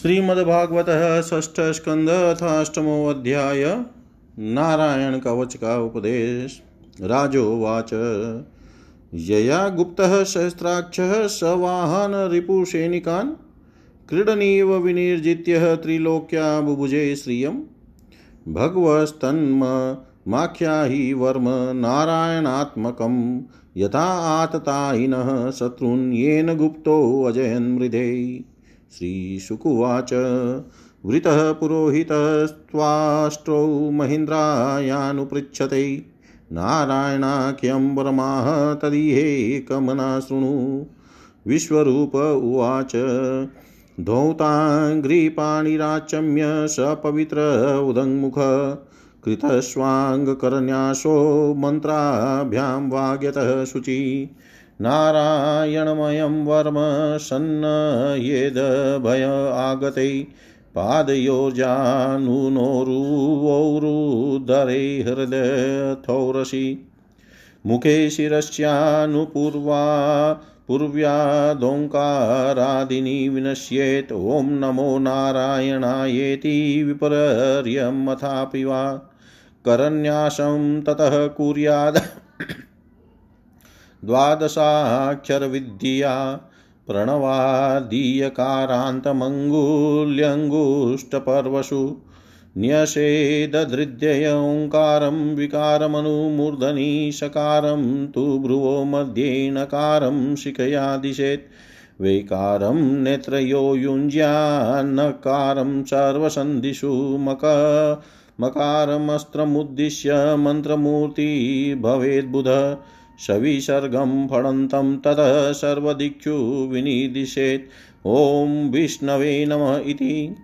श्रीमद्भागवत ष्ठ स्कंद अध्याय नारायण कवच का उपदेश राजोवाच। यया गुप्तः सहस्राक्षः सवाहन रिपुसैनिकान् क्रीडनीव विनिर्जित्य त्रिलोक्या बुभुजे श्रियम् भगवस्तन्माख्याहि वर्म नारायणात्मकं यथा आततायिनः शत्रून् येन गुप्तो अजयन् श्रीशुकुवाच। वृतः पुरोहितस्त्वाष्ट्रौ महीन्द्रायानुपृच्छते। नारायणाख्यं वरमाह तदिहेकमना शृणु। विश्वरूप उवाच। धौताङ्घ्रिपाणिराचम्य स पवित्र उदङ्मुख। कृतस्वाङ्गकरन्यासो मन्त्राभ्यां वाग्यतः शुचि। नारायणमयं वर्म सन्नयेदभय आगते, पादयोर्जानुनोरुवौरुदरे हृदयथौरसि। मुखे शिरस्यानुपूर्वा पूर्व्यादोङ्कारादिनी विनश्येत्, ॐ नमो नारायणायेति विपर्यमथापि वा। करन्यासं ततः कुर्याद्। द्वादशाक्षरविद्या प्रणवादीयकारान्तमङ्गुल्यङ्गुष्टपर्वसु न्यसेदधृद्यय ओङ्कारं विकारमनुमूर्धनि सकारं तु भ्रुवो मध्ये नकारं शिखया दिशेत् वैकारं नेत्रयो युञ्ज्यान्नकारं सर्वसन्धिषु मक मकारमस्त्रमुद्दिश्य मन्त्रमूर्ति भवेद्बुध सविसर्गं फणन्तं ततः सर्वदिक्षु विनिदिशेत् ॐ विष्णवे नम इति।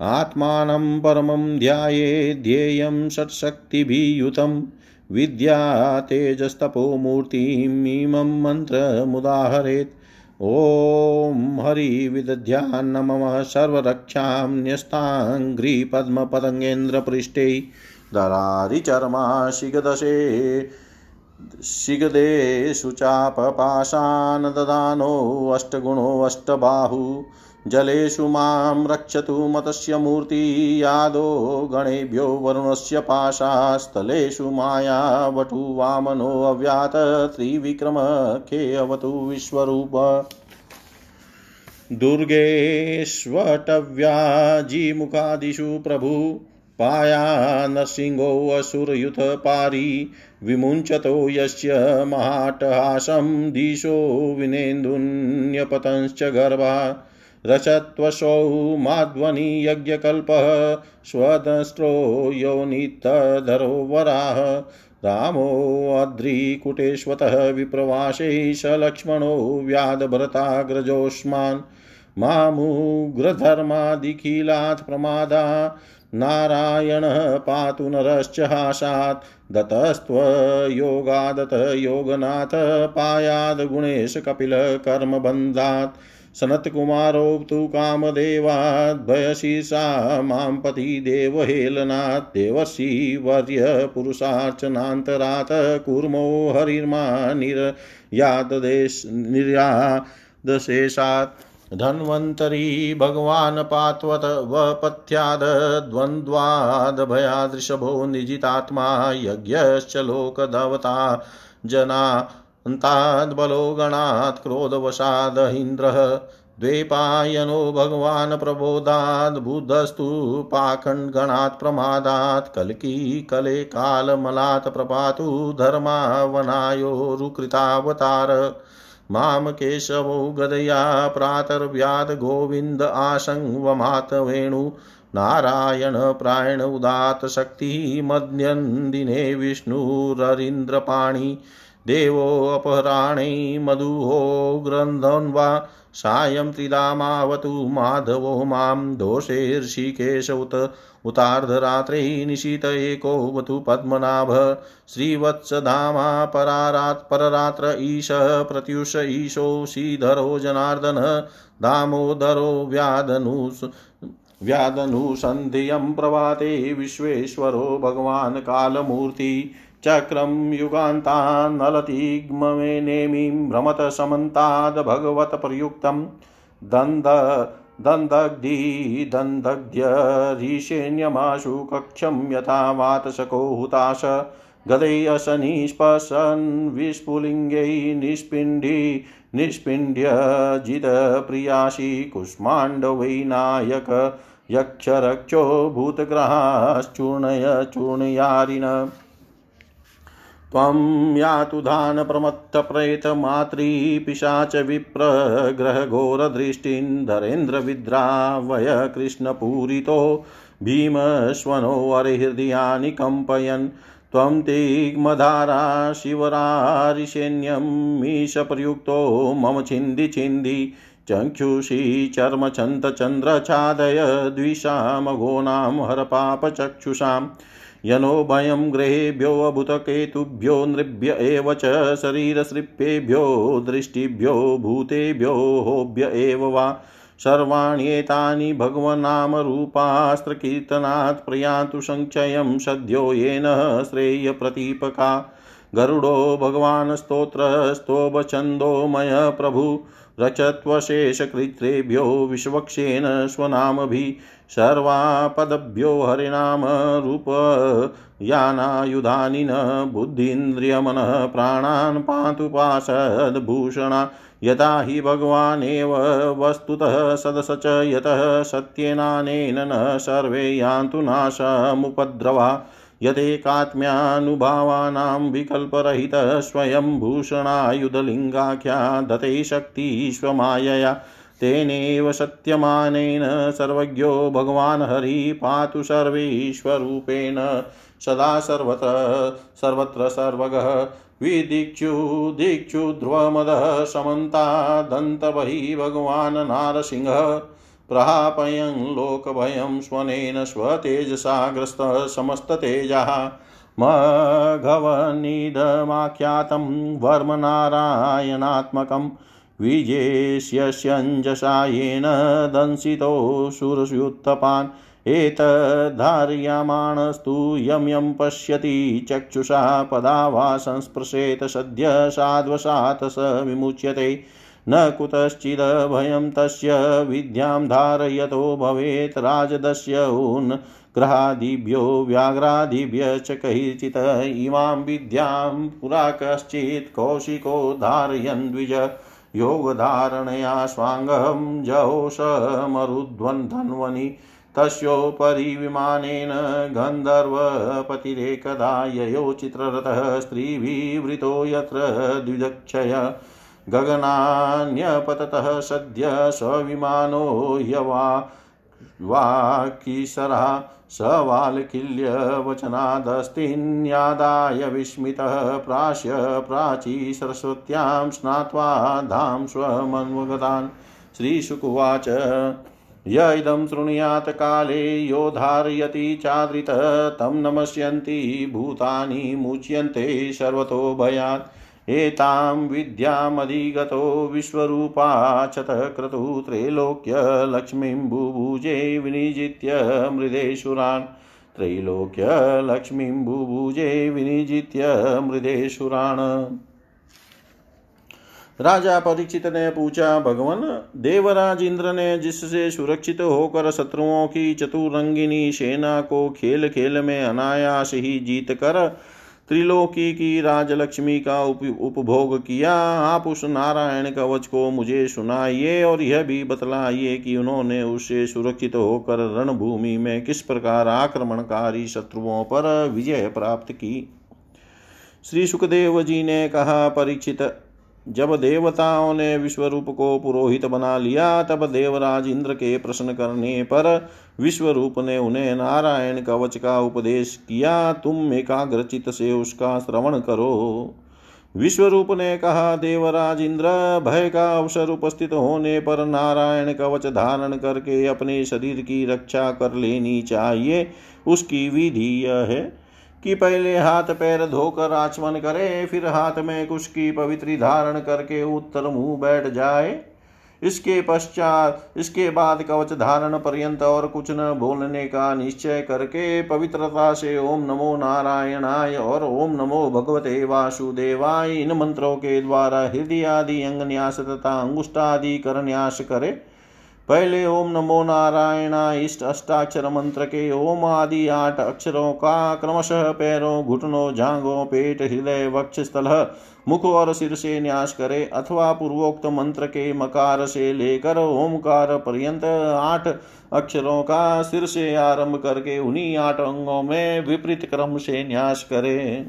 आत्मानं परमं ध्याये ध्येयं षट्शक्तिभियुतं विद्या तेजस्तपोमूर्तिमिमं मन्त्रमुदाहरेत्। ॐ हरिविदध्यान्नमः सर्वरक्षां न्यस्ताङ्घ्रिपद्मपतङ्गेन्द्रपृष्ठे दरारिचर्माशिगदशे शिगदेषु चापपाशान् ददानोऽष्टगुणोऽष्टबाहु जलेषु माँ रक्षतु मतस्य मूर्ति यादो गणेभ्यो वरुणस्य पाशास्थलेषु मायावटु वामनोऽव्यात त्रिविक्रमखेऽवतु विश्वरूप। दुर्गेष्वटव्याजिमुखादिषु प्रभु। पाया नरसिंहोऽसुरयुथपारी विमुञ्चतो यस्य महाटहासं दिशो विनेन्दुन्यपतंश्च गर्भा रचत्वशौ माध्वनि यज्ञकल्पः स्वदष्ट्रो योनितधरो वराह रामोऽद्रिकुटेष्वतः विप्रवासे स लक्ष्मणो व्याधभरताग्रजोऽस्मान् मामुग्रधर्मादिखिलात् प्रमादा नारायणः पातु नरश्च हासात् दतस्त्वयोगादत योगनाथ पायाद्गुणेश कपिलः कर्मबन्धात् सनत्कुमारो तु कामदेवाद्भयशीर्षा माँ पतिदेवहेलनात् देवर्षिवर्य पुरुषार्चनान्तरात् कूर्मो हरिर्मा निर्याददेश निर्यादशेषात्। धन्वन्तरी भगवान् पात्वत वपथ्याद्वन्द्वाद्भयादृषभो निजितात्मा यज्ञश्च लोकदवता जनान्ताद्बलो गणात् क्रोधवशादहीन्द्रः द्वैपायनो भगवान् प्रबोधाद् बुद्धस्तु पाखण्डगणात् प्रमादात् कल्की कले कालमलात् प्रपातु धर्मावनायोरुकृतावतार माँ केशवो गदया प्रातर्व्याद गोविंद आसंवमात वेणु। नारायण प्रायण उदात शक्तिः मध्यन्दिने विष्णुररीन्द्रपाणि देवोऽपहराणे मधुहो ग्रन्थन्वा सायं त्रिधामावतु माधवो माँ दोषेर्षिकेश उत उतार्धरात्रे निशीत एकोऽवतु पद्मनाभ श्रीवत्सधामा परारात् पररात्र ईश प्रत्युष ईशो श्रीधरो जनार्दन दामोदरो व्याधनुस् व्याधनुसन्धियं प्रभाते विश्वेश्वरो भगवान् कालमूर्ति चक्रं युगान्तान्नलतिग्ममे नेमिं भ्रमत समन्ताद् भगवत्प्रयुक्तं दन्द दन्दग्धि दन्दग्ध्यरीशेन्यमाशु कक्षं यथा वातशको हुताश। गदै असनिस्पशन् विस्फुलिङ्गै निष्पिण्डि, निष्पिण्ड्य जितप्रियासि कुष्माण्डवैनायक यक्षरक्षो भूतग्रहाश्चूर्णय चूर्णयारिण। त्वं यातु धानप्रमत्तप्रेतमातृपिशाच विप्रग्रहघोरदृष्टिं धरेन्द्रविद्रावय कृष्णपूरितो भीमश्वनोऽरिहृदयानि कम्पयन् त्वं तिग्मधारा मीशप्रयुक्तो मम छिन्दि छिन्दि चक्षुषी चर्मचन्तचन्द्रछादय द्विषामघोनां हरपापचक्षुषाम् यनो भयं गृहेभ्योऽभूतकेतुभ्यो नृभ्य एव च शरीरसृप्येभ्यो दृष्टिभ्यो भूतेभ्यो, होभ्य एव वा। सर्वाण्येतानि भगवन्नामरूपास्त्रकीर्तनात् प्रयान्तु सङ्क्षयं सद्यो येन श्रेयप्रतीपका। गरुडो भगवान् स्तोत्रस्तोभछन्दोमय प्रभु। रचत्वशेषकृत्रेभ्यो विश्वक्षेण स्वनामभिः सर्वापदभ्यो हरिनाम रूपयानायुधानि न बुद्धीन्द्रियमनः प्राणान् पातु पाशद्भूषणा। यथा हि भगवानेव वस्तुतः सदस च यतः सत्येनानेन न सर्वे यान्तु नाशमुपद्रवा। यदेकात्म्यानुभावानां विकल्परहितः स्वयं भूषणायुधलिङ्गाख्या दते शक्तिष्वमायया तेनैव सत्यमानेन सर्वज्ञो भगवान् हरि पातु सर्वेश्वरूपेण सदा सर्वत्र सर्वत्र सर्वगः। विदिक्षु, दिक्षु, ध्रुवमदः समन्तादन्तबहिः भगवान् नारसिंहः। प्रहापयं लोकभयं स्वनेन स्वतेजसा ग्रस्तः समस्ततेजः मघवनिदमाख्यातं वर्मनारायणात्मकं विजेष्यञ्जसा येन दंसितो सुरस्युत्थपान् एतद्धार्यमाणस्तु यं यं पश्यति चक्षुषा पदा वा संस्पृशेत सद्य साध्वसात् स विमुच्यते न कुतश्चिदभयं तस्य विद्यां धारयतो भवेत् राजदस्य ग्रहादिभ्यो व्याघ्रादिभ्य च कैचित् इमां विद्यां पुरा कश्चित् कौशिको धारयन् द्विज योगधारणया स्वाङ्गं जहोषमरुध्वन्धन्वनि तस्योपरि विमानेन गन्धर्वपतिरेकदा ययो चित्ररथः स्त्रीभिवृतो यत्र द्विदक्षय गगनान्यपततः सद्य सविमानो ह्यवा वाकीसरः स वाल्किल्यवचनादस्तिन्यादाय विस्मितः प्राश्य प्राची सरस्वत्यां स्नात्वा धां स्वमन्वगतान्। श्रीशुकुवाच, य इदं शृणुयात् काले यो धारयति चादृत तं नमस्यन्ति, भूतानि मुच्यन्ते सर्वतो भयात्। एतां विद्यामधिगतो विश्वरूपाचतः क्रतु त्रैलोक्यलक्ष्मीं बुभुजे विनिजित्य मृदेशुरान् त्रैलोक्यलक्ष्मीं बुभुजे विनिजित्य मृदेशुरान्। राजा परीक्षित ने पूछा भगवान देवराज इंद्र ने जिससे सुरक्षित होकर शत्रुओं की चतुरंगिनी सेना को खेल खेल में अनायास ही जीत कर त्रिलोकी की राजलक्ष्मी का उप, उपभोग किया। आप उस नारायण कवच को मुझे सुनाइए और यह भी बतलाइए कि उन्होंने उसे सुरक्षित होकर रणभूमि में किस प्रकार आक्रमणकारी शत्रुओं पर विजय प्राप्त की। श्री सुखदेव जी ने कहा परीक्षित जब देवताओं ने विश्वरूप को पुरोहित बना लिया, तब देवराज इंद्र के प्रश्न करने पर विश्वरूप ने उन्हें नारायण कवच का उपदेश किया, तुम एकाग्रचित से उसका श्रवण करो। विश्वरूप ने कहा, देवराज इंद्र, भय का अवसर उपस्थित होने पर नारायण कवच धारण करके अपने शरीर की रक्षा कर लेनी चाहिए। उसकी विधि यह है कि पहले हाथ पैर धोकर आचमन करे, फिर हाथ में कुश की पवित्री धारण करके उत्तर मुँह बैठ जाए। इसके पश्चात, इसके बाद कवच धारण पर्यंत और कुछ न बोलने का निश्चय करके पवित्रता से ओम नमो नारायणाय और ओम नमो भगवते वासुदेवाय इन मंत्रों के द्वारा हृदय आदि अंग न्यास तथा अंगुष्टादि कर न्यास करे। पहले ओम नमो नारायण इष्ट अष्टाक्षर मंत्र के ओम आदि आठ अक्षरों का क्रमशः पैरों, घुटनों जांगों पेट, हृदय वक्ष स्थल मुख और सिर से न्यास करे अथवा पूर्वोक्त मंत्र के मकार से लेकर ओमकार पर्यंत आठ अक्षरों का सिर से आरंभ करके उन्हीं आठ अंगों में विपरीत क्रम से न्यास करे।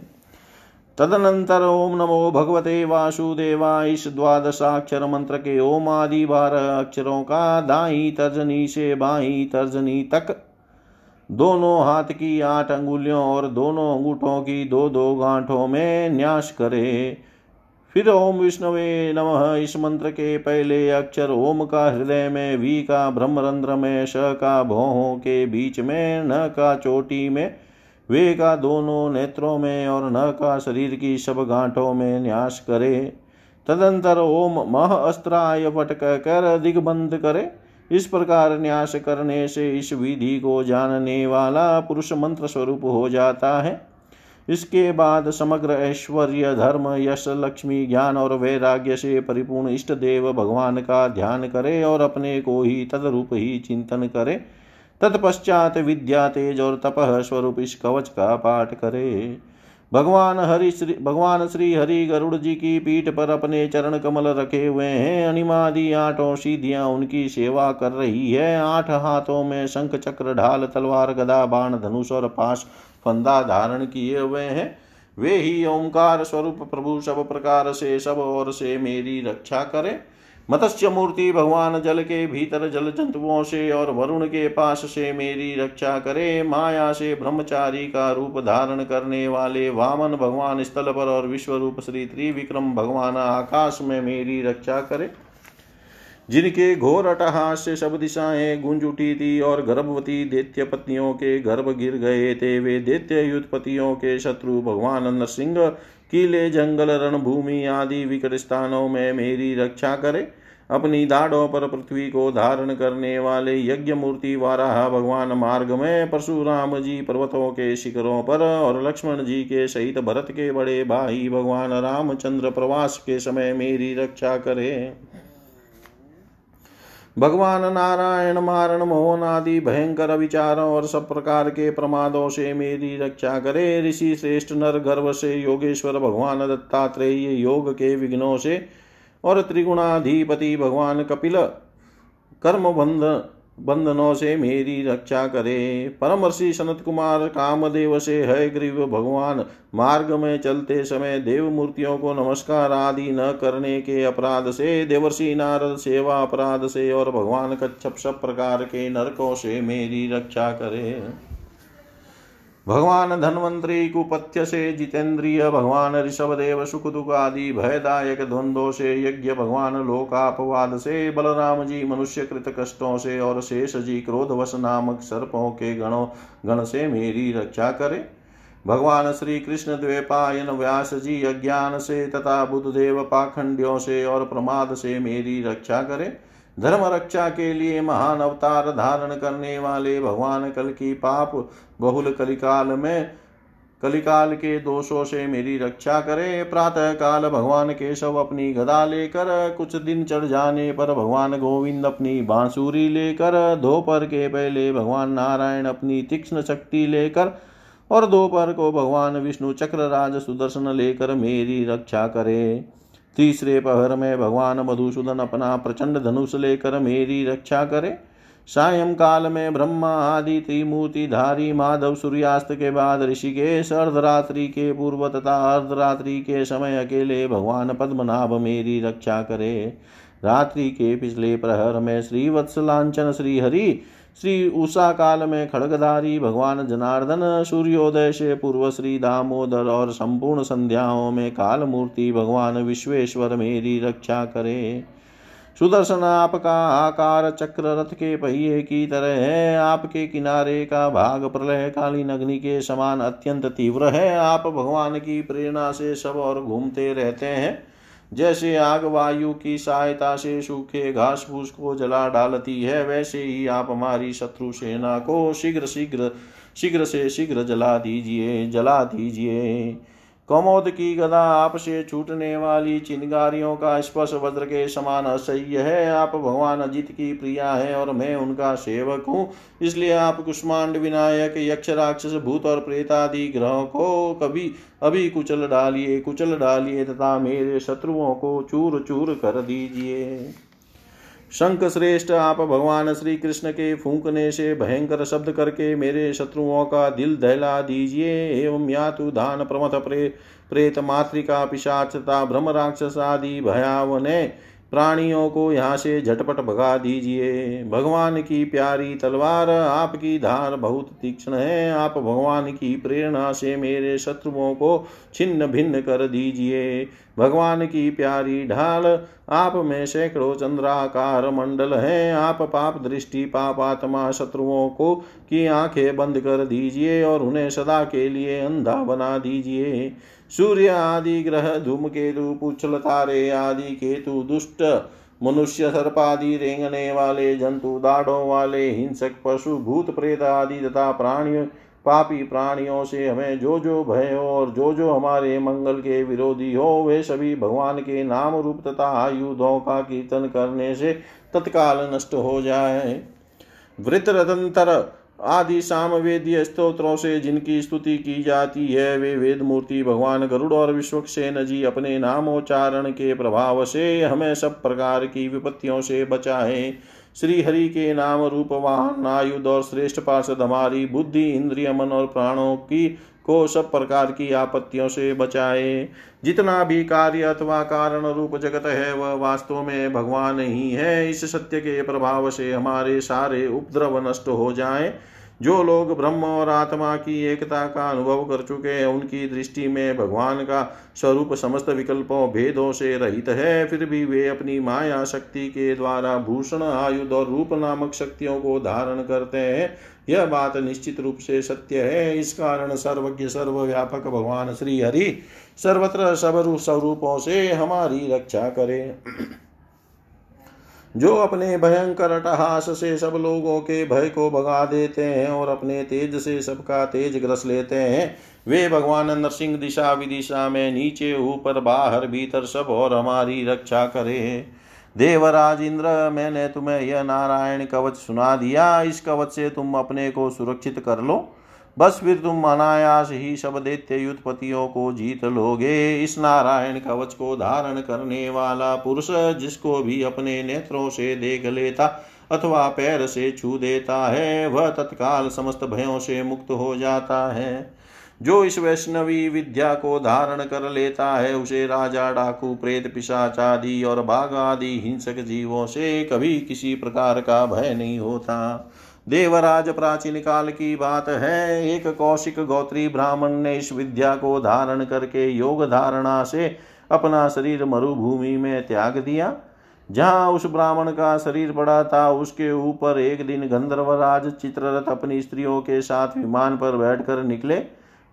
तदनंतर ओम नमो भगवते वासुदेवा इस द्वादशाक्षर मंत्र के ओम आदि बारह अक्षरों का दाई तर्जनी से बाई तर्जनी तक। दोनों हाथ की आठ अंगुलियों और दोनों अंगूठों की दो दो गांठों में न्यास करे। फिर ओम विष्णवे नमः। इस मंत्र के पहले अक्षर ओम का हृदय में, वी का ब्रह्मरंध्र में, श का भौहों के बीच में, न का चोटी में वे का दोनों नेत्रों में और न का शरीर की सब गांठों में न्यास करे। तदंतर ओम मह अस्त्राय पट कर दिग्बंध करे। इस प्रकार न्यास करने से इस विधि को जानने वाला पुरुष मंत्र स्वरूप हो जाता है। इसके बाद समग्र ऐश्वर्य, धर्म, यश, लक्ष्मी, ज्ञान और वैराग्य से परिपूर्ण इष्ट देव भगवान का ध्यान करे और अपने को ही तदरूप ही चिंतन करे। तत्पश्चात विद्या तेज और तपह स्वरूप इस कवच का पाठ करे। भगवान हरि श्री भगवान श्री हरि गरुड़ जी की पीठ पर अपने चरण कमल रखे हुए हैं। अनिमादि आठों सीधियाँ उनकी सेवा कर रही है। आठ हाथों में शंख चक्र, ढाल, तलवार, गदा, बाण, धनुष और पाश फंदा धारण किए हुए हैं। वे ही ओंकार स्वरूप प्रभु सब प्रकार से सब और से मेरी रक्षा करे। मत्स्य मूर्ति भगवान जल के भीतर जल जंतुओं से और वरुण के पास से मेरी रक्षा करे, माया से ब्रह्मचारी का रूप धारण करने वाले वामन भगवान स्थल पर और विश्व रूप श्री त्रिविक्रम भगवान आकाश में मेरी रक्षा करे। जिनके घोर अटहास से सब दिशाएँ गुंज उठी थी और गर्भवती दैत्य पत्नियों के गर्भ गिर गए थे, वे दैत्य युद्धपतियों के शत्रु भगवान नरसिंह, किले, जंगल, रणभूमि आदि विकट स्थानों में मेरी रक्षा करे। अपनी दाढ़ों पर पृथ्वी को धारण करने वाले यज्ञ मूर्ति वाराह भगवान मार्ग में परशुराम जी पर्वतों के शिखरों पर और लक्ष्मण जी के सहित भरत के बड़े भाई भगवान रामचंद्र प्रवास के समय मेरी रक्षा करे। भगवान नारायण, मारण, मोहन आदि भयंकर विचारों और सब प्रकार के प्रमादों से मेरी रक्षा करे। ऋषि श्रेष्ठ नर गर्भ से योगेश्वर भगवान दत्तात्रेय योग के विघ्नों से और त्रिगुणाधिपति भगवान कपिल, कर्म बंध, बंधनों से मेरी रक्षा करे। परम ऋषि सनत कुमार कामदेव से, है ग्रीव भगवान मार्ग में चलते समय देव मूर्तियों को नमस्कार आदि न करने के अपराध से, देवर्षि नारद सेवा अपराध से और भगवान कच्छप सब प्रकार के नरकों से मेरी रक्षा करे। भगवान धन्वंतरी कुपथ्य से जितेंद्रिय, भगवान ऋषभदेव सुख दुख आदि भयदायक द्वंद्वों से यज्ञ भगवान लोकापवाद से बलराम जी मनुष्य कृत कष्टों से और शेष जी क्रोधवश नामक सर्पों के गणों गण से मेरी रक्षा करे। भगवान श्री कृष्ण द्वेपायन व्यास जी अज्ञान से तथा बुद्धदेव पाखंडियों से और प्रमाद से मेरी रक्षा करे। धर्म रक्षा के लिए महान अवतार धारण करने वाले भगवान कल की पाप बहुल कलिकाल में, कलिकाल के दोषों से मेरी रक्षा करे। प्रातः काल भगवान केशव अपनी गदा लेकर, कुछ दिन चढ़ जाने पर भगवान गोविंद अपनी बांसुरी लेकर, दोपहर के पहले भगवान नारायण अपनी तीक्ष्ण शक्ति लेकर और दोपहर को भगवान विष्णु चक्र राज सुदर्शन लेकर मेरी रक्षा करे। तीसरे पहर में भगवान मधुसूदन अपना प्रचंड धनुष लेकर मेरी रक्षा करे। सायंकाल में ब्रह्मा, आदि, त्रिमूर्ति, धारी, माधव, सूर्यास्त के बाद ऋषिकेश, अर्धरात्रि के पूर्व तथा अर्धरात्रि के समय अकेले भगवान पद्मनाभ मेरी रक्षा करे। रात्रि के पिछले प्रहर में श्री वत्सलांचन श्री हरि श्री उषा काल में खड़गधारी भगवान जनार्दन, सूर्योदय से पूर्व श्री दामोदर और संपूर्ण संध्याओं में काल मूर्ति भगवान विश्वेश्वर मेरी रक्षा करे। सुदर्शन आपका आकार चक्र रथ के पहिए की तरह है। आपके किनारे का भाग प्रलय कालीन अग्नि के समान अत्यंत तीव्र है। आप भगवान की प्रेरणा से सब और घूमते रहते हैं। जैसे आग वायु की सहायता से सूखे घास फूस को जला डालती है, वैसे ही आप हमारी शत्रु सेना को शीघ्र शीघ्र शीघ्र से शीघ्र जला दीजिए जला दीजिए। कौमोद की गदा आपसे छूटने वाली चिनगारियों का स्पर्श वज्र के समान असह्य है। आप भगवान अजित की प्रिया है और मैं उनका सेवक हूँ। इसलिए आप कुष्मांड विनायक यक्ष राक्षस भूत और प्रेतादि ग्रहों को कभी, अभी कुचल डालिए कुचल डालिए तथा मेरे शत्रुओं को चूर चूर कर दीजिए। शंख श्रेष्ठ आप भगवान श्री कृष्ण के फूंकने से भयंकर शब्द करके मेरे शत्रुओं का दिल दहला दीजिए। एवं यातु धान प्रमथ प्रे प्रेत मातृका पिशाच तथा ब्रह्म राक्षस आदि भयावने प्राणियों को यहाँ से झटपट भगा दीजिए। भगवान की प्यारी तलवार आपकी धार बहुत तीक्ष्ण है। आप भगवान की प्रेरणा से मेरे शत्रुओं को छिन्न भिन्न कर दीजिए। भगवान की प्यारी ढाल, आप में सैकड़ों चंद्राकार मंडल हैं। आप पाप दृष्टि, पाप आत्मा शत्रुओं को की आँखें बंद कर दीजिए और उन्हें सदा के लिए अंधा बना दीजिए। सूर्य आदि ग्रह धूमकेतु पुच्छल तारे आदि केतु, दुष्ट, मनुष्य, सर्पादि, रेंगने वाले, जंतु, दाढ़ों वाले, हिंसक, पशु, भूत, प्रेत आदि तथा प्राणी पापी प्राणियों से हमें जो जो भय हो और जो जो हमारे मंगल के विरोधी हो, वे सभी भगवान के नाम रूप तथा आयुधों का कीर्तन करने से तत्काल नष्ट हो जाए। वृतरतंतर आदि सामवेदीय स्त्रोत्रों से जिनकी स्तुति की जाती है, वे वेद मूर्ति भगवान गरुड़ और विश्वक्सेन जी अपने नामोच्चारण के प्रभाव से हमें सब प्रकार की विपत्तियों से बचाए। श्री हरि के नाम रूप वाहन आयुध और श्रेष्ठ पार्षद हमारी बुद्धि, इंद्रिय, मन और प्राणों की को सब प्रकार की आपत्तियों से बचाए। जितना भी कार्य अथवा कारण रूप जगत है, वह वास्तव में भगवान ही है। इस सत्य के प्रभाव से हमारे सारे उपद्रव नष्ट हो जाएँ। जो लोग ब्रह्म और आत्मा की एकता का अनुभव कर चुके हैं, उनकी दृष्टि में भगवान का स्वरूप समस्त विकल्पों, भेदों से रहित है। फिर भी वे अपनी माया शक्ति के द्वारा भूषण, आयुध और रूप नामक शक्तियों को धारण करते हैं। यह बात निश्चित रूप से सत्य है। इस कारण सर्वज्ञ, सर्वव्यापक भगवान श्री हरि सर्वत्र सब स्वरूपों से हमारी रक्षा करे। जो अपने भयंकर अटहास से सब लोगों के भय को भगा देते हैं और अपने तेज से सबका तेज ग्रस लेते हैं, वे भगवान नरसिंह दिशा विदिशा में नीचे, ऊपर, बाहर, भीतर सब और हमारी रक्षा करे। देवराज इंद्र, मैंने तुम्हें यह नारायण कवच सुना दिया, इस कवच से तुम अपने को सुरक्षित कर लो। बस फिर तुम अनायास ही सब दैत्य युद्धपतियों को जीत लोगे। इस नारायण कवच को धारण करने वाला पुरुष जिसको भी अपने नेत्रों से देख लेता अथवा पैर से छू देता है, वह तत्काल समस्त भयों से मुक्त हो जाता है। जो इस वैष्णवी विद्या को धारण कर लेता है, उसे राजा, डाकू, प्रेत, पिशाच आदि और बाघ आदि हिंसक जीवों से कभी किसी प्रकार का भय नहीं होता। देवराज प्राचीन काल की बात है। एक कौशिक गौत्री ब्राह्मण ने इस विद्या को धारण करके योग धारणा से अपना शरीर मरुभूमि में त्याग दिया। जहाँ उस ब्राह्मण का शरीर पड़ा था, उसके ऊपर एक दिन गंधर्वराज चित्ररथ अपनी स्त्रियों के साथ विमान पर बैठकर निकले।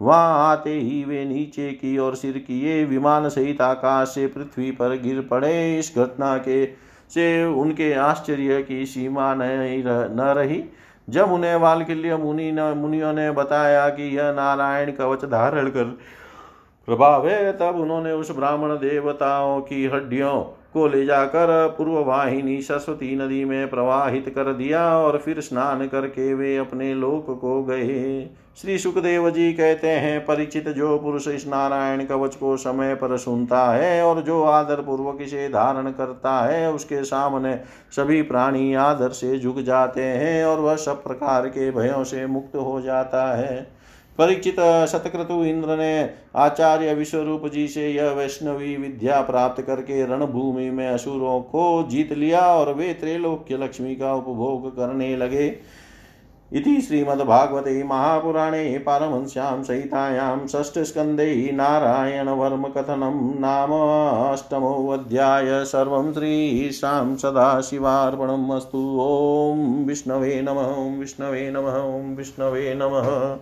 वहाँ आते ही वे नीचे की ओर सिर किए, विमान सहित आकाश से पृथ्वी पर गिर पड़े। इस घटना के से उनके आश्चर्य की सीमा नहीं न रही। जब उन्हें वालकिल्य मुनि मुनियों ने बताया कि यह नारायण कवच धारण कर प्रभाव है तब उन्होंने उस ब्राह्मण देवताओं की हड्डियों को ले जाकर पूर्व वाहिनी सरस्वती नदी में प्रवाहित कर दिया और फिर स्नान करके वे अपने लोक को गए। श्री सुखदेव जी कहते हैं, परिचित जो पुरुष इस नारायण कवच को समय पर सुनता है और जो आदर पूर्वक इसे धारण करता है, उसके सामने सभी प्राणी आदर से झुक जाते हैं और वह सब प्रकार के भयों से मुक्त हो जाता है। परीक्षित शतक्रतु इंद्र ने आचार्य विश्वरूप जी से यह वैष्णवी विद्या प्राप्त करके रणभूमि में असुरों को जीत लिया और वे त्रैलोक्य लक्ष्मी का उपभोग करने लगे। इति श्रीमद्भागवते महापुराणे पारमहंस्यां सहितायां षष्ठस्कन्धे नारायणवर्मकथनं नाम अष्टमोऽध्याय। सर्वं श्रीशां सदाशिवार्पणम् अस्तु। ॐ विष्णवे नमः विष्णवे नमः विष्णवे नमः।